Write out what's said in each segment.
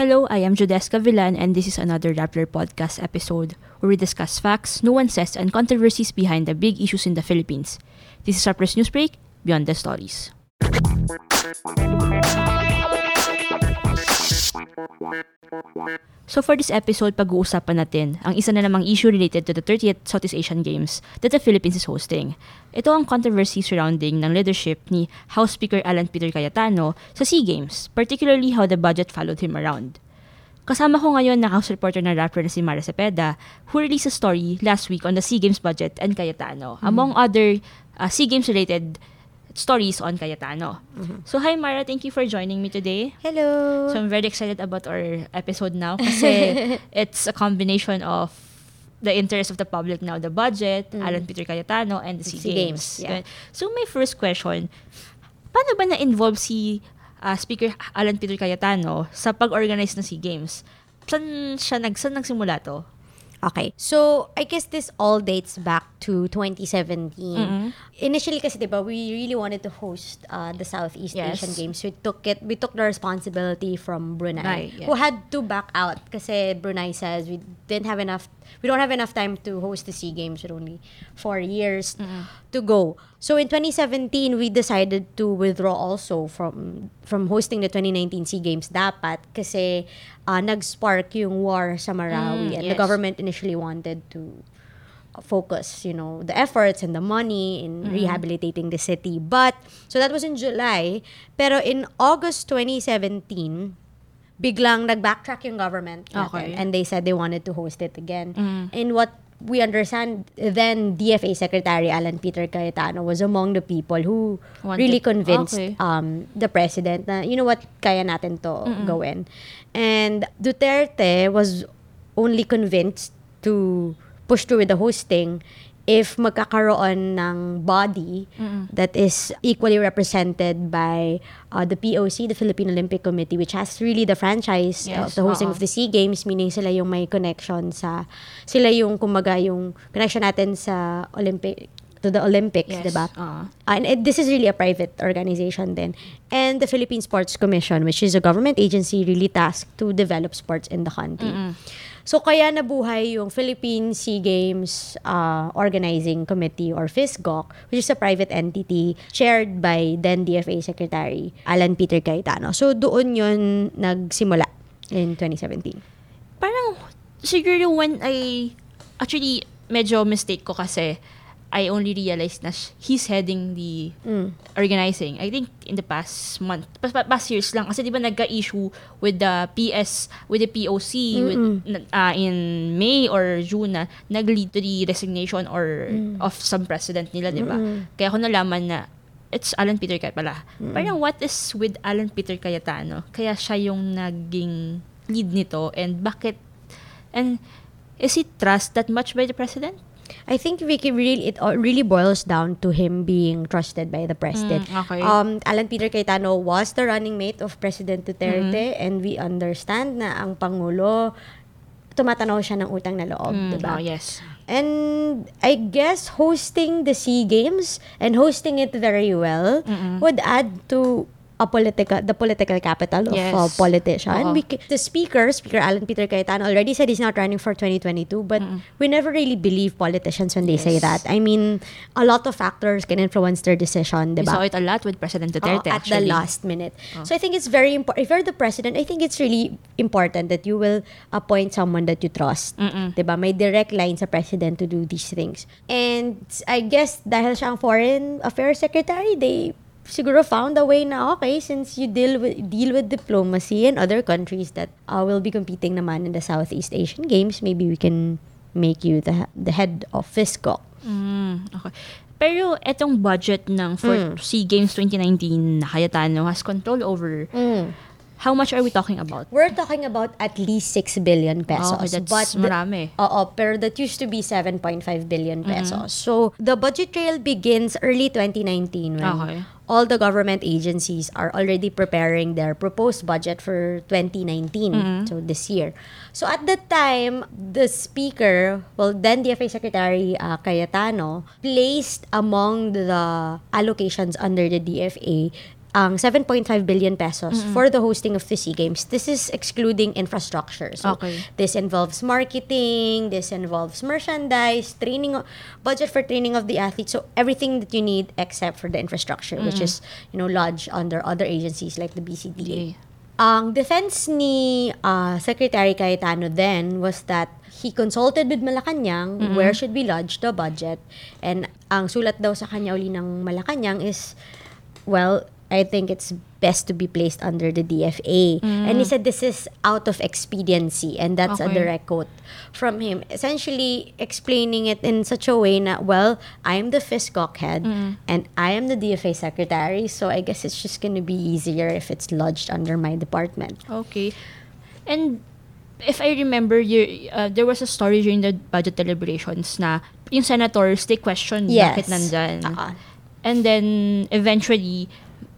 Hello, I am Jodeska Villan and this is another Rappler podcast episode where we discuss facts, nuances, and controversies behind the big issues in the Philippines. This is Rapper's Newsbreak, Beyond the Stories. So for this episode, pag-uusapan natin ang isa na namang issue related to the 30th Southeast Asian Games that the Philippines is hosting. Ito ang controversy surrounding ng leadership ni House Speaker Alan Peter Cayetano sa SEA Games, particularly how the budget followed him around. Kasama ko ngayon na house reporter ng rapper na si Mara Cepeda, who released a story last week on the SEA Games budget and Cayetano, mm-hmm. among other uh, SEA Games related stories on Cayetano. Mm-hmm. So hi Mara, thank you for joining me today. Hello. So I'm very excited about our episode now kasi it's a combination of the interest of the public now, the budget, mm. Alan Peter Cayetano, and the SEA, SEA Games. Games yeah. So my first question, paano ba na-involve si uh, Speaker Alan Peter Cayetano sa pag-organize ng SEA Games. Saan siya nag, saan nagsimula to? Okay. So, I guess this all dates back to 2017. Mm-hmm. Initially kasi 'di ba, we really wanted to host uh, the Southeast yes. Asian Games. We took it we took the responsibility from Brunei, right, yeah. who had to back out kasi Brunei says we didn't have enough we don't have enough time to host the SEA Games with only four years mm-hmm. to go. So in 2017, we decided to withdraw also from from hosting the 2019 SEA Games dapat kasi uh, nag-spark yung war sa Marawi mm, and yes. the government initially wanted to focus, you know, the efforts and the money in mm-hmm. rehabilitating the city. But, so that was in July. Pero in August 2017, biglang nag-backtrack yung government natin, and they said they wanted to host it again. Mm. And what we understand, then DFA Secretary Alan Peter Cayetano was among the people who wanted. really convinced okay. um, the president na, you know what, kaya natin to Mm-mm. gawin. And Duterte was only convinced to push through with the hosting if magkakaroon ng body Mm-mm. that is equally represented by uh, the POC, the Philippine Olympic Committee, which has really the franchise yes, of the hosting uh-oh. of the SEA Games, meaning sila yung may connection sa, sila yung, kumaga, yung connection natin sa Olympic, to the Olympics, yes. diba? Uh-huh. and it, this is really a private organization then. And the Philippine Sports Commission, which is a government agency really tasked to develop sports in the country. Mm-mm. So, kaya nabuhay yung Philippine SEA Games uh, Organizing Committee or FISGOC, which is a private entity chaired by then DFA Secretary Alan Peter Cayetano. So, doon yun nagsimula in 2017. Parang, siguro when I, actually, medyo mistake ko kasi, I only realized na he's heading the mm. organizing. I think in the past month, past, past years lang. Kasi di ba nagka-issue with the PS, with the POC with, uh, in May or June na nag-lead to the resignation or mm. of some president nila, di ba? Mm-mm. Kaya ako nalaman na it's Alan Peter Cayetano pala. Mm-mm. Parang what is with Alan Peter Cayetano? Kaya siya yung naging lead nito and bakit and is he trust that much by the president? I think Vicky really it really boils down to him being trusted by the president. Mm, okay. Um, Alan Peter Cayetano was the running mate of President Duterte mm-hmm. and we understand na ang pangulo tumatanaw siya ng utang na loob, mm, 'di ba? Oh, yes. And I guess hosting the SEA Games and hosting it very well Mm-mm. would add to a political the political capital of yes. a politician. Uh-huh. We, the speaker, Speaker Alan Peter Cayetano, already said he's not running for 2022, but Mm-mm. we never really believe politicians when they yes. say that. I mean, a lot of factors can influence their decision, diba? We saw it a lot with President Duterte, oh, At actually. the last minute. Oh. So I think it's very important. If you're the president, I think it's really important that you will appoint someone that you trust. Mm-mm. Diba? May direct line sa president to do these things. And I guess dahil siya ang foreign affairs secretary, they siguro found a way na okay since you deal with deal with diplomacy and other countries that uh, will be competing naman in the Southeast Asian Games maybe we can make you the the head of FISCO. Mm, okay. Pero etong budget ng for mm. SEA Games 2019 na Cayetano has control over mm How much are we talking about? We're talking about at least 6 billion pesos. Oh, that's but marami. Oo, pero that used to be 7.5 billion pesos. Mm-hmm. So, the budget trail begins early 2019 when okay. all the government agencies are already preparing their proposed budget for 2019, mm-hmm. so this year. So, at that time, the speaker, well, then DFA Secretary uh, Cayetano, placed among the allocations under the DFA ang 7.5 billion pesos for the hosting of the SEA Games. This is excluding infrastructure. So, Okay. this involves marketing, this involves merchandise, training, budget for training of the athletes. So, everything that you need except for the infrastructure, which is, you know, lodged under other agencies like the BCDA. Okay. Ang defense ni uh, Secretary Cayetano then was that he consulted with Malacanang where should we lodge the budget. And ang sulat daw sa kanya uli ng Malacanang is, well, I think it's best to be placed under the DFA. And he said this is out of expediency and that's a Okay. direct quote from him. Essentially explaining it in such a way na, well, I'm the FISCOC head and I am the DFA secretary, so I guess it's just gonna be easier if it's lodged under my department. Okay. And if I remember, you, uh, there was a story during the budget deliberations na yung senators, they questioned Yes. bakit nandyan. Ah. And then, eventually,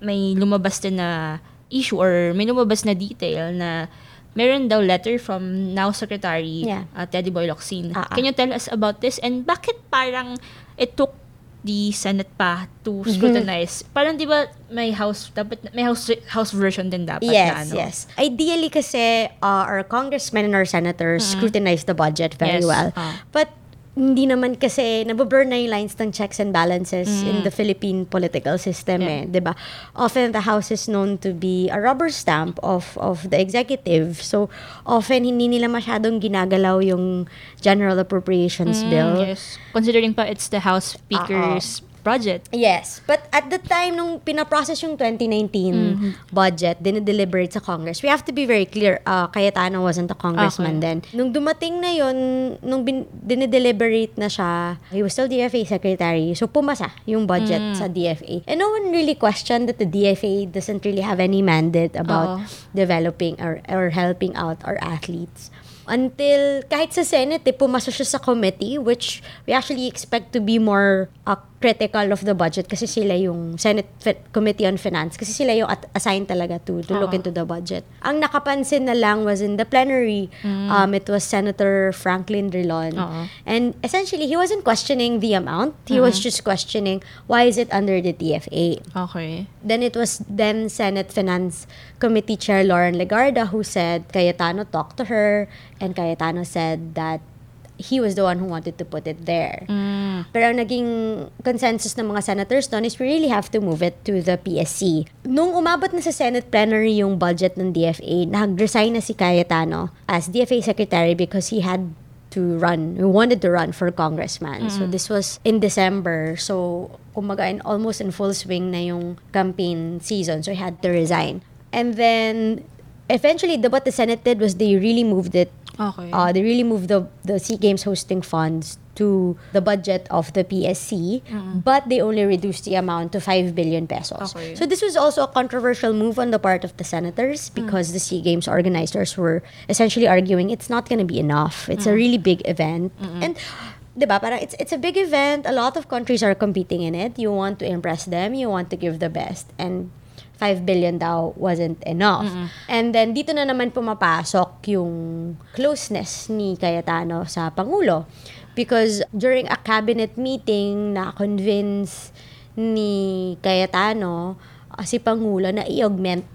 may lumabas din na issue or may lumabas na detail na meron daw letter from now Secretary Yeah. uh, Teddy Boy Locsin. Ah, ah. Can you tell us about this? And bakit parang it took the Senate pa to Mm-hmm. scrutinize? Parang di ba may house, dapat, may house, house version din dapat na Yes, ano? yes. Ideally kasi uh, our congressmen and our senators scrutinize the budget very Yes, well. ah. But hindi naman kasi nababurn na yung lines ng checks and balances in the Philippine political system Yeah. eh, 'di ba? Often the house is known to be a rubber stamp of of the executive. So often hindi nila masyadong ginagalaw yung General Appropriations Mm, bill. Yes. Considering pa it's the House Speaker's budget. Yes. But at the time nung pinaprocess yung 2019 budget, dinideliberate sa Congress, we have to be very clear, uh, Cayetano wasn't a congressman then. Nung dumating na yun, nung bin, dinideliberate na siya, he was still DFA secretary, so pumasa yung budget sa DFA. And no one really questioned that the DFA doesn't really have any mandate about Oo. developing or, or helping out our athletes. Until, kahit sa Senate, eh, pumasok siya sa committee, which we actually expect to be more uh, critical of the budget kasi sila yung Senate Fi- Committee on Finance, kasi sila yung at- assigned talaga to, to look Oo. into the budget. Ang nakapansin na lang was in the plenary, um, it was Senator Franklin Drilon. Oo. And essentially, he wasn't questioning the amount, he was just questioning why is it under the TFA. Okay. Then it was then Senate Finance Committee Chair Lauren Legarda who said Cayetano talked to her and Cayetano said that he was the one who wanted to put it there. Mm. Pero ang naging consensus ng mga senators doon is we really have to move it to the PSC. Nung umabot na sa Senate plenary yung budget ng DFA, nag-resign na si Cayetano as DFA secretary because he had to run, he wanted to run for congressman. So this was in December. So kumaga in almost in full swing na yung campaign season. So he had to resign. And then eventually the, what the Senate did was they really moved it Okay. uh, they really moved the the Sea Games hosting funds to the budget of the PSC, but they only reduced the amount to 5 billion pesos. Okay. So this was also a controversial move on the part of the senators because the Sea Games organizers were essentially arguing it's not going to be enough. It's a really big event. And 'di ba, parang it's it's a big event. A lot of countries are competing in it. You want to impress them, you want to give the best. And 5 billion daw wasn't enough. And then dito na naman pumapasok yung closeness ni Cayetano sa Pangulo. Because during a cabinet meeting, na-convince ni Cayetano uh, si Pangulo na i-augment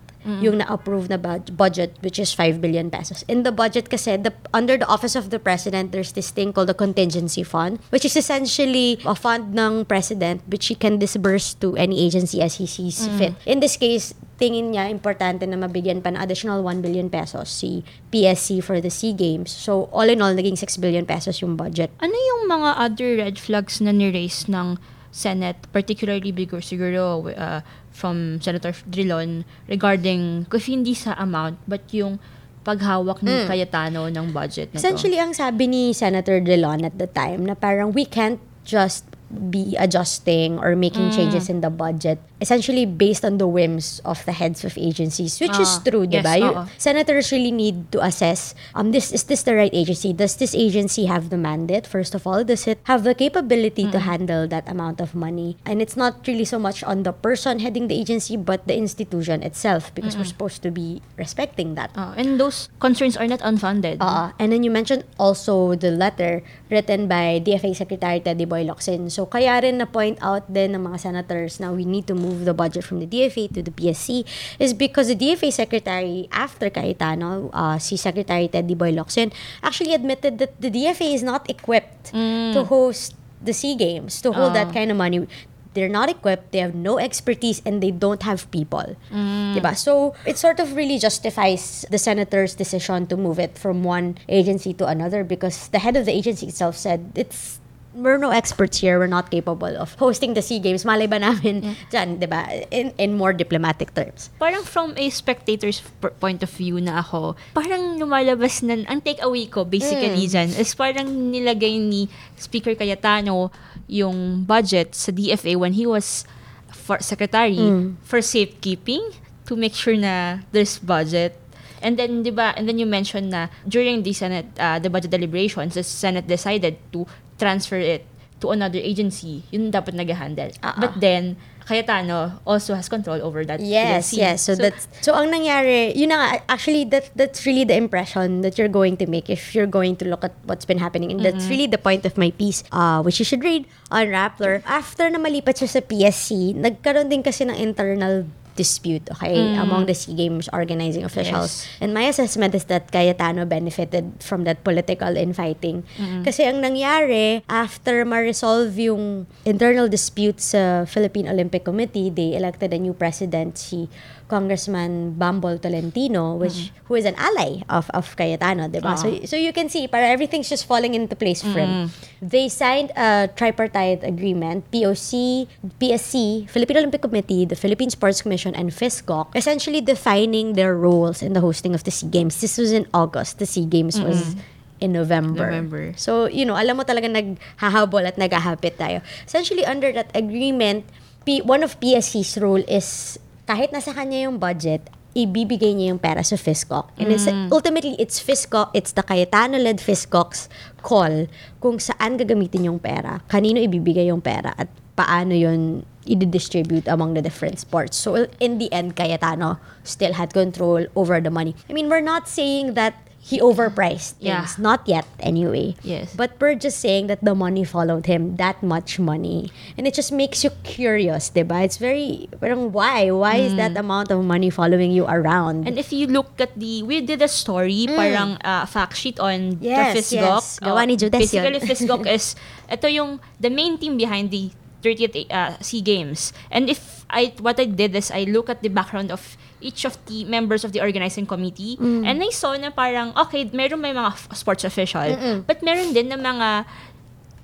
yung na-approve na bud- budget which is 5 billion pesos. In the budget kasi, the, under the Office of the President, there's this thing called the contingency fund which is essentially a fund ng President which he can disburse to any agency as he sees fit. In this case, tingin niya importante na mabigyan pa ng additional 1 billion pesos si PSC for the SEA Games. So, all in all, naging 6 billion pesos yung budget. Ano yung mga other red flags na ni-raise ng Senate, particularly bigger siguro uh, from Senator Drilon regarding kung hindi sa amount but yung paghawak ni Cayetano ng budget na to? Essentially, ang sabi ni Senator Drilon at the time na parang we can't just be adjusting or making changes in the budget essentially based on the whims of the heads of agencies which is Ah, true yes, diba You- senators really need to assess um this is this the right agency? Does this agency have the mandate first of all? Does it have the capability to handle that amount of money? And it's not really so much on the person heading the agency but the institution itself because we're supposed to be respecting that. Ah, and those concerns are not unfounded. Oo. And then you mentioned also the letter written by DFA Secretary Teddy Boy Locsin. So, kaya rin na-point out din ng mga senators na we need to move the budget from the DFA to the PSC is because the DFA secretary after Cayetano, uh, si Secretary Teddy Boy Locsin, actually admitted that the DFA is not equipped mm. to host the SEA Games, to hold that Oh. kind of money. They're not equipped, they have no expertise, and they don't have people. Mm. Diba? So, it sort of really justifies the senator's decision to move it from one agency to another because the head of the agency itself said, it's we're no experts here. We're not capable of hosting the SEA Games. Malay ba namin dyan, di ba? In, in more diplomatic terms. parang from a spectator's point of view na ako, parang lumalabas na, ang takeaway ko basically dyan is parang nilagay ni Speaker Cayetano yung budget sa DFA when he was for secretary for safekeeping to make sure na there's budget. And then, di ba, and then you mentioned na during the Senate, uh, the budget deliberations, the Senate decided to transfer it to another agency. Yun dapat nag-handle. Ah, ah. But then, Cayetano also has control over that Yes, PSC. yes. So, that's so ang nangyari, yun na nga, actually that that's really the impression that you're going to make if you're going to look at what's been happening. And that's really the point of my piece, uh, which you should read on Rappler. After na malipat siya sa PSC, nagkaroon din kasi ng internal dispute, okay, among the SEA Games organizing officials. Yes. And my assessment is that Cayetano benefited from that political infighting. Kasi ang nangyari, after ma-resolve yung internal disputes sa Philippine Olympic Committee, they elected a new president, si Congressman Bambol Tolentino, which who is an ally of of Cayetano, diba? So, so you can see, para everything's just falling into place for him. They signed a tripartite agreement, POC, PSC, Philippine Olympic Committee, the Philippine Sports Commission, and FISCOC, essentially defining their roles in the hosting of the SEA Games. This was in August. The SEA Games was in November. November. So, you know, alam mo talaga naghahabol at naghahapit tayo. Essentially, under that agreement, P- one of PSC's role is kahit nasa kanya yung budget, ibibigay niya yung pera sa FISCOC. And it's, ultimately, it's FISCOC, it's the Cayetano-led FISCOC's call kung saan gagamitin yung pera, kanino ibibigay yung pera, at paano yun i-distribute among the different sports. So, in the end, Cayetano still had control over the money. I mean, we're not saying that he overpriced Yeah. things. Not yet, anyway. Yes. But we're just saying that the money followed him, that much money. And it just makes you curious, diba? It's very, parang why? Why is that amount of money following you around? And if you look at the, we did a story, parang uh, fact sheet on Mm. Yes, the FISGOC. yes. Gawa ni Judes Basically. FISGOC is, ito yung, the main team behind the 30th uh, SEA Games. And if I, what I did is I look at the background of each of the members of the organizing committee Mm. and I saw na parang, okay, meron may mga f- sports official, but meron din na mga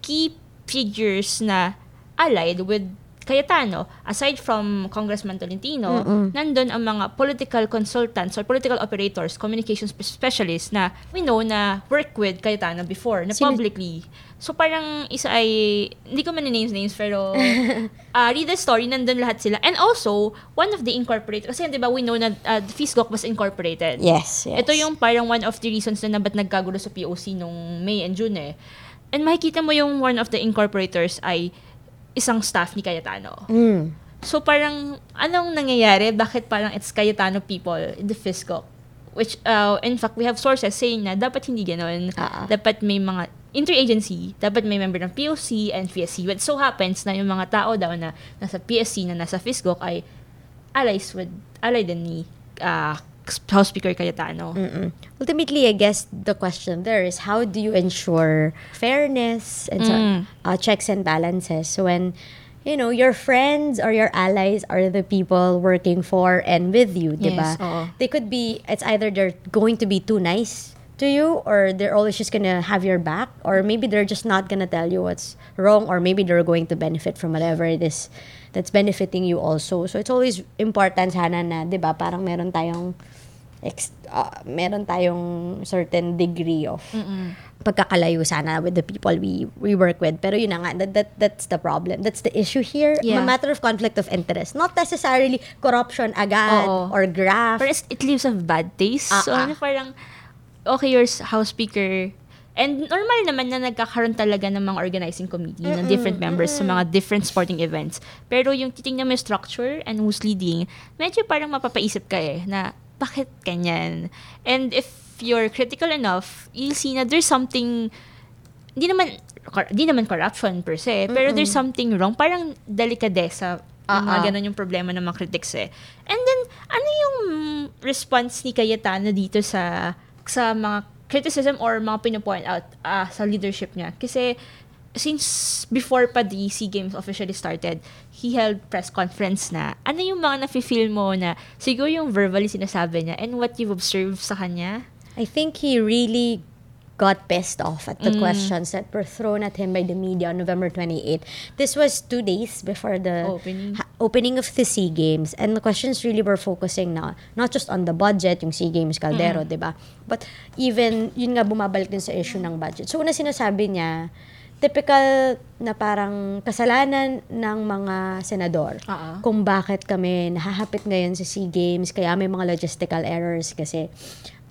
key figures na allied with Cayetano, aside from Congressman Tolentino, nandun ang mga political consultants or political operators, communications spe- specialists na we know na work with Cayetano before, na Sino- publicly. So parang isa ay, hindi ko man names names, pero uh, read the story, nandun lahat sila. And also, one of the incorporated, kasi di ba we know na uh, the FISGOC was incorporated. yes, yes. Ito yung parang one of the reasons na ba't nagkagulo sa POC nung May and June eh. And makikita mo yung one of the incorporators ay isang staff ni Cayetano. Mm. So parang, anong nangyayari? Bakit parang it's Cayetano people in the FISCO? Which, uh, in fact, we have sources saying na dapat hindi ganon. Ah, ah. Dapat may mga interagency, dapat may member ng POC and PSC. But so happens na yung mga tao daw na nasa PSC na nasa FISCO ay allies with, ally din ni uh, House Speaker Cayetano. Mm-mm. Ultimately, I guess the question there is how do you ensure fairness and so Mm. uh, checks and balances when you know your friends or your allies are the people working for and with you, Yes, diba? oo. They could be it's either they're going to be too nice to you or they're always just gonna have your back or maybe they're just not gonna tell you what's wrong or maybe they're going to benefit from whatever it is that's benefiting you also. So it's always important sana na, 'di ba, parang meron tayong ex, uh, meron tayong certain degree of pagkakalayo sana with the people we we work with. Pero yun na nga, that, that, that's the problem. That's the issue here. A Yeah. matter of conflict of interest. Not necessarily corruption agad Oo. or graft. It's- it leaves a bad taste. Ah, so, ah. ano parang, okay, your House Speaker, and normal naman na nagkakaroon talaga ng mga organizing committee ng different members sa mga different sporting events. Pero yung titingnan mo yung structure and who's leading, medyo parang mapapaisip ka eh, na bakit ganyan? And if you're critical enough, you'll see na there's something, hindi naman, cor- di naman corruption per se, pero there's something wrong. Parang delikadesa Yung mga ganun yung problema ng mga critics eh. And then, ano yung response ni Cayetano dito sa sa mga criticism or mga pinopoint out ah, sa leadership niya? Kasi since before pa the SEA Games officially started, he held press conference na ano yung mga nafe-feel mo na siguro yung verbally sinasabi niya and what you've observed sa kanya? I think he really got pissed off at the questions that were thrown at him by the media on November 28. This was two days before the Opening. ha- opening of the SEA Games. And the questions really were focusing na, not just on the budget, yung SEA Games Caldero, di ba? But even, yun nga, bumabalik din sa issue ng budget. So, una sinasabi niya, typical na parang kasalanan ng mga senador Oo. kung bakit kami nahahapit ngayon sa SEA Games, kaya may mga logistical errors kasi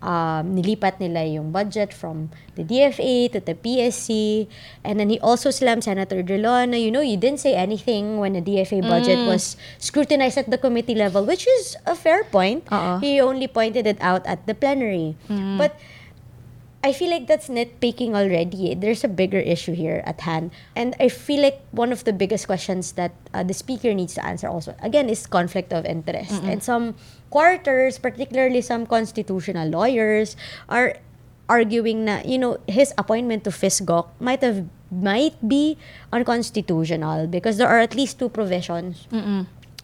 um, nilipat nila yung budget from the DFA to the PSC. And then he also slammed Senator Drilon you know, you didn't say anything when the DFA budget was scrutinized at the committee level, which is a fair point. Oo. He only pointed it out at the plenary. But I feel like that's nitpicking already. There's a bigger issue here at hand. And I feel like one of the biggest questions that uh, the speaker needs to answer also, again, is conflict of interest. And some quarters, particularly some constitutional lawyers, are arguing na, you know, his appointment to FISGOC might have might be unconstitutional because there are at least two provisions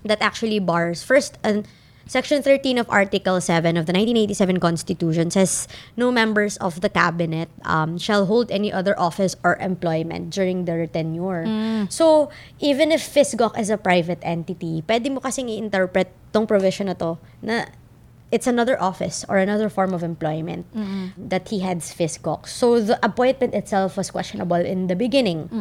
that actually bars first and Section 13 of Article 7 of the 1987 Constitution says no members of the cabinet um, shall hold any other office or employment during their tenure. So, even if FISGOC is a private entity, pwede mo kasing i-interpret tong provision na to na it's another office or another form of employment that he heads FISGOC. So, the appointment itself was questionable in the beginning.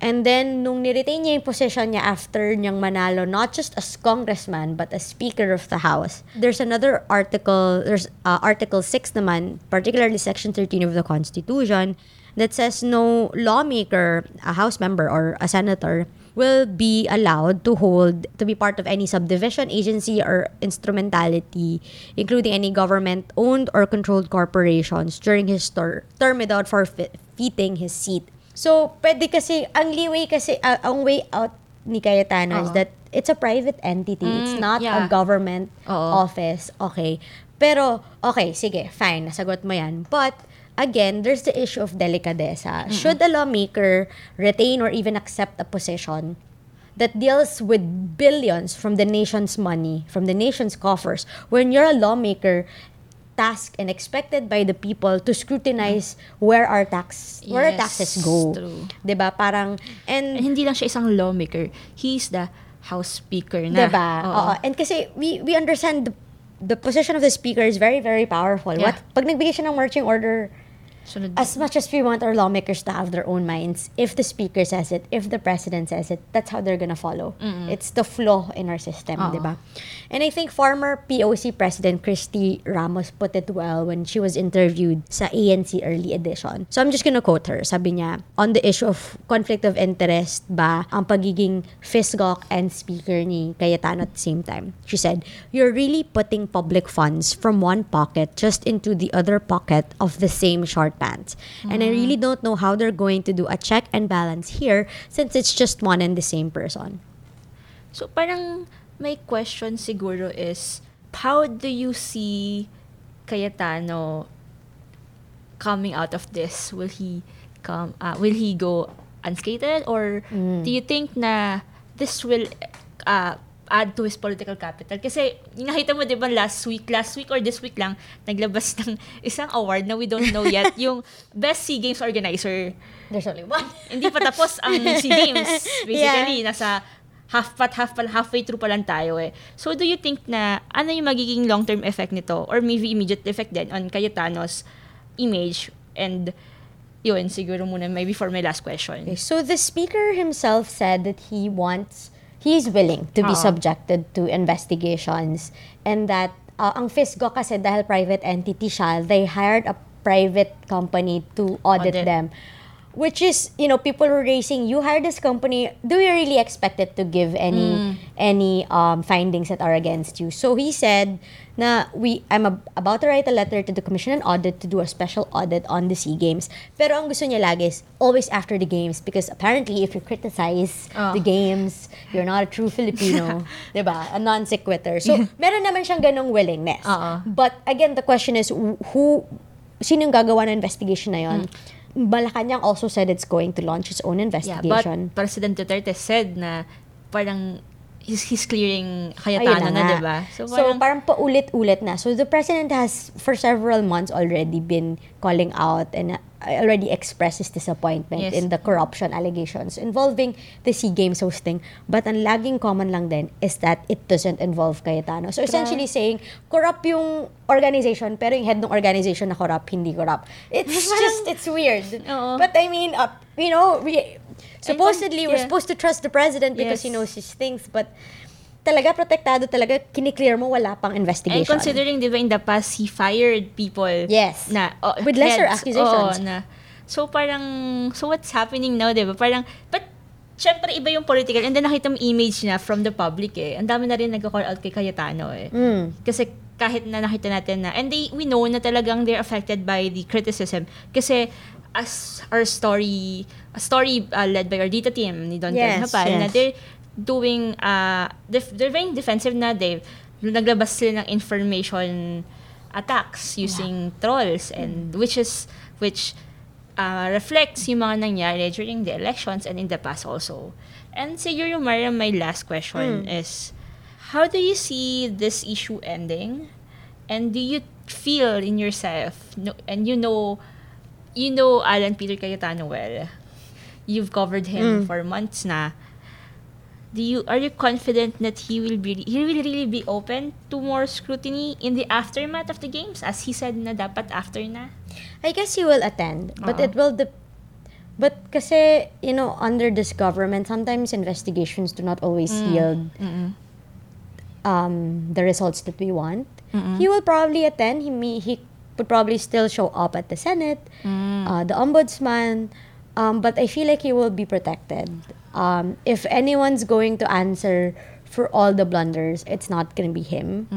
And then, nung niretain niya yung position niya after niyang manalo, not just as congressman, but as Speaker of the House, there's another article, there's uh, Article 6 naman, particularly Section 13 of the Constitution, that says no lawmaker, a House member, or a senator will be allowed to hold, to be part of any subdivision, agency, or instrumentality, including any government-owned or controlled corporations during his ter- term without forfeiting his seat. So, pwede kasi, ang leeway kasi, uh, ang way out ni Cayetano is Oo. that it's a private entity. it's Mm, not a yeah. government Oo. office. Okay. Pero, okay, sige, fine, nasagot mo yan. But, again, there's the issue of delicadeza. Should a lawmaker retain or even accept a position that deals with billions from the nation's money, from the nation's coffers, when you're a lawmaker, tasked and expected by the people to scrutinize where our tax where our Yes, taxes go. true. 'Di ba? Parang and And hindi lang siya isang lawmaker. He's the House Speaker na. Diba? Oo. Oo. And kasi we we understand the, the position of the speaker is very very powerful. Yeah. What pag nagbigay siya ng marching order, Sunod. as much as we want our lawmakers to have their own minds, if the speaker says it, if the president says it, that's how they're gonna follow. It's the flaw in our system, ah. Oo. di ba? And I think former POC President Christy Ramos put it well when she was interviewed sa ANC Early Edition. So I'm just gonna quote her. Sabi niya, on the issue of conflict of interest ba ang pagiging FISGOC and speaker ni Cayetano at the same time. She said, you're really putting public funds from one pocket just into the other pocket of the same short pants. And I really don't know how they're going to do a check and balance here since it's just one and the same person. So parang may question siguro is, how do you see Cayetano coming out of this? Will he come, uh, will he go unscathed? Or do you think na this will uh, add to his political capital? Kasi yung nakita mo, di ba, last week, last week or this week lang, naglabas ng isang award na we don't know yet, yung Best SEA Games Organizer. There's only one. Hindi pa tapos ang SEA Games. Basically, nasa half pat half pa, halfway through pa lang tayo eh. So do you think na ano yung magiging long-term effect nito or maybe immediate effect din on Cayetano's image and yun siguro muna maybe for my last question. Okay, so the speaker himself said that he wants, he's willing to be Oo. subjected to investigations and that uh, ang FISGO kasi dahil private entity siya, they hired a private company to audit, Audit. them. Which is you know people were raising you hired this company. Do we really expect it to give any any um, findings that are against you? So he said na we I'm ab- about to write a letter to the commission on audit to do a special audit on the SEA Games. Pero ang gusto niya lagi is always after the games because apparently if you criticize Oh. the games you're not a true Filipino 'di ba? A non sequitur so meron naman siyang ganong willingness. Oo. but again the question is who sino yung gagawa ng investigation na yon Malacanang also said it's going to launch its own Yeah, investigation. but President Duterte said na parang he's, he's clearing Cayetano na, di ba? So, parang, paulit-ulit na. So, the president has, for several months already, been calling out and uh, already expressed his disappointment Yes. in the corruption allegations involving the SEA Games hosting. But ang laging common lang din is that it doesn't involve Cayetano. So, essentially saying, corrupt yung organization, pero yung head ng organization na corrupt, hindi corrupt. It's just, it's weird. Oo. But I mean, uh, you know, we, supposedly, we're yeah. supposed to trust the president because he Yes. knows his things, but talaga protektado talaga kiniklear mo wala pang And investigation. considering, di ba, in the past, he fired people Yes. na, oh, With lesser heads. accusations. Oo, na, so parang, so what's happening now, di ba? Parang, but, syempre, iba yung political. And then nakita mo image niya from the public eh. Ang dami na rin nag-call out kay Cayetano eh. Mm. Kasi kahit na nakita natin na, and they, we know na talagang they're affected by the criticism. Kasi as our story, a story uh, led by our data team ni Don Yes, Hapal, na yes. they're doing, uh, def- they're very defensive na. They, naglabas sila ng information attacks using trolls and which is, which uh, reflects yung mga nangyari during the elections and in the past also. And siguro, Mara, my last question is, how do you see this issue ending? And do you feel in yourself, no, and you know, you know Alan Peter Cayetano well, you've covered him mm. for months na, do you are you confident that he will be he will really be open to more scrutiny in the aftermath of the games? As he said na dapat after na? I guess he will attend, but Oo. it uh-huh. will de- But kasi, you know, under this government, sometimes investigations do not always mm, yield um, the results that we want. He will probably attend. He may, he would probably still show up at the Senate, uh, the ombudsman, um, but I feel like he will be protected. Um, if anyone's going to answer for all the blunders, it's not going to be him.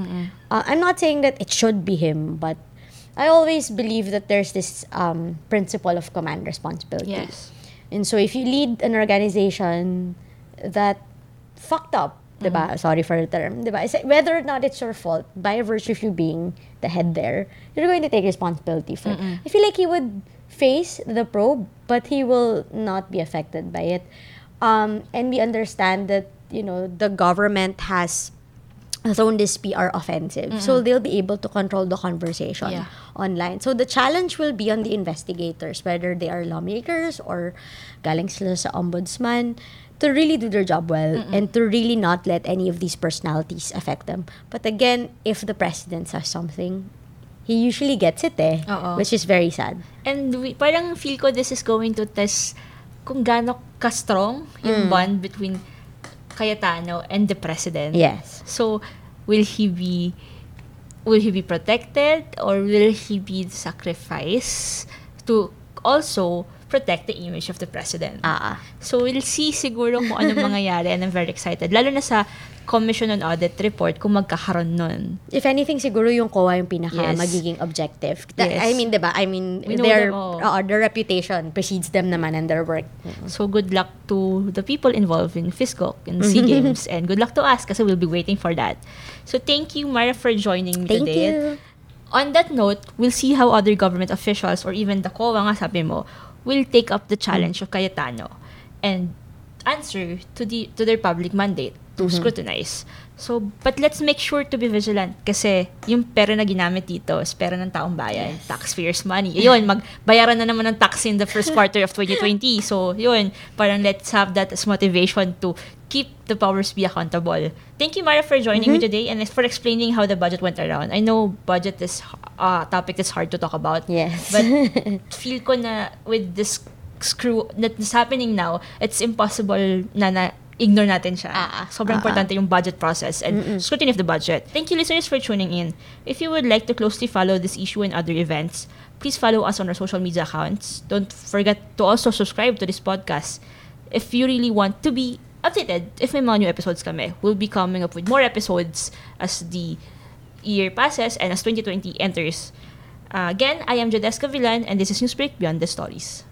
Uh, I'm not saying that it should be him, but I always believe that there's this um, principle of command responsibility. Yes. And so if you lead an organization that fucked up, diba? Sorry for the term, diba? Whether or not it's your fault, by virtue of you being the head there, you're going to take responsibility for it. I feel like he would face the probe, but he will not be affected by it. Um, and we understand that, you know, the government has thrown this PR offensive. So they'll be able to control the conversation Yeah. online. So the challenge will be on the investigators, whether they are lawmakers or galing sila sa ombudsman, to really do their job well and to really not let any of these personalities affect them. But again, if the president says something, he usually gets it eh, which is very sad. And we, parang feel ko this is going to test kung gaano ka-strong yung bond between Cayetano and the president. Yes. So, will he be will he be protected or will he be sacrificed to also protect the image of the president? Ah. So, we'll see siguro kung anong mangyayari and I'm very excited. Lalo na sa Commission on Audit report kung magkakaroon nun. If anything, siguro yung COA yung pinaka Yes. magiging objective. That- Yes. I mean, diba? I mean, We their, uh, their reputation precedes them naman and their work. So good luck to the people involved in FISCOC and SEA Games and good luck to us kasi we'll be waiting for that. So thank you Mara for joining me Thank today. you. On that note, we'll see how other government officials or even the COA nga sabi mo will take up the challenge of Cayetano and answer to the to their public mandate to scrutinize. So, but let's make sure to be vigilant kasi yung pera na ginamit dito is pera ng taong bayan, taxpayers' money. Yun, magbayaran na naman ng tax in the first quarter of 2020. So, yun, parang let's have that as motivation to keep the powers be accountable. Thank you, Mara, for joining me today and for explaining how the budget went around. I know budget is a topic that's hard to talk about. Yes. But feel ko na with this screw that's happening now, it's impossible na, na ignore natin siya. Ah. Sobrang ah. importante yung budget process and scrutiny of the budget. Thank you listeners for tuning in. If you would like to closely follow this issue and other events, please follow us on our social media accounts. Don't forget to also subscribe to this podcast. If you really want to be updated, if may mga new episodes kami, we'll be coming up with more episodes as the year passes and as 2020 enters. Uh, again, I am Jodeska Villan and this is Newsbreak Beyond the Stories.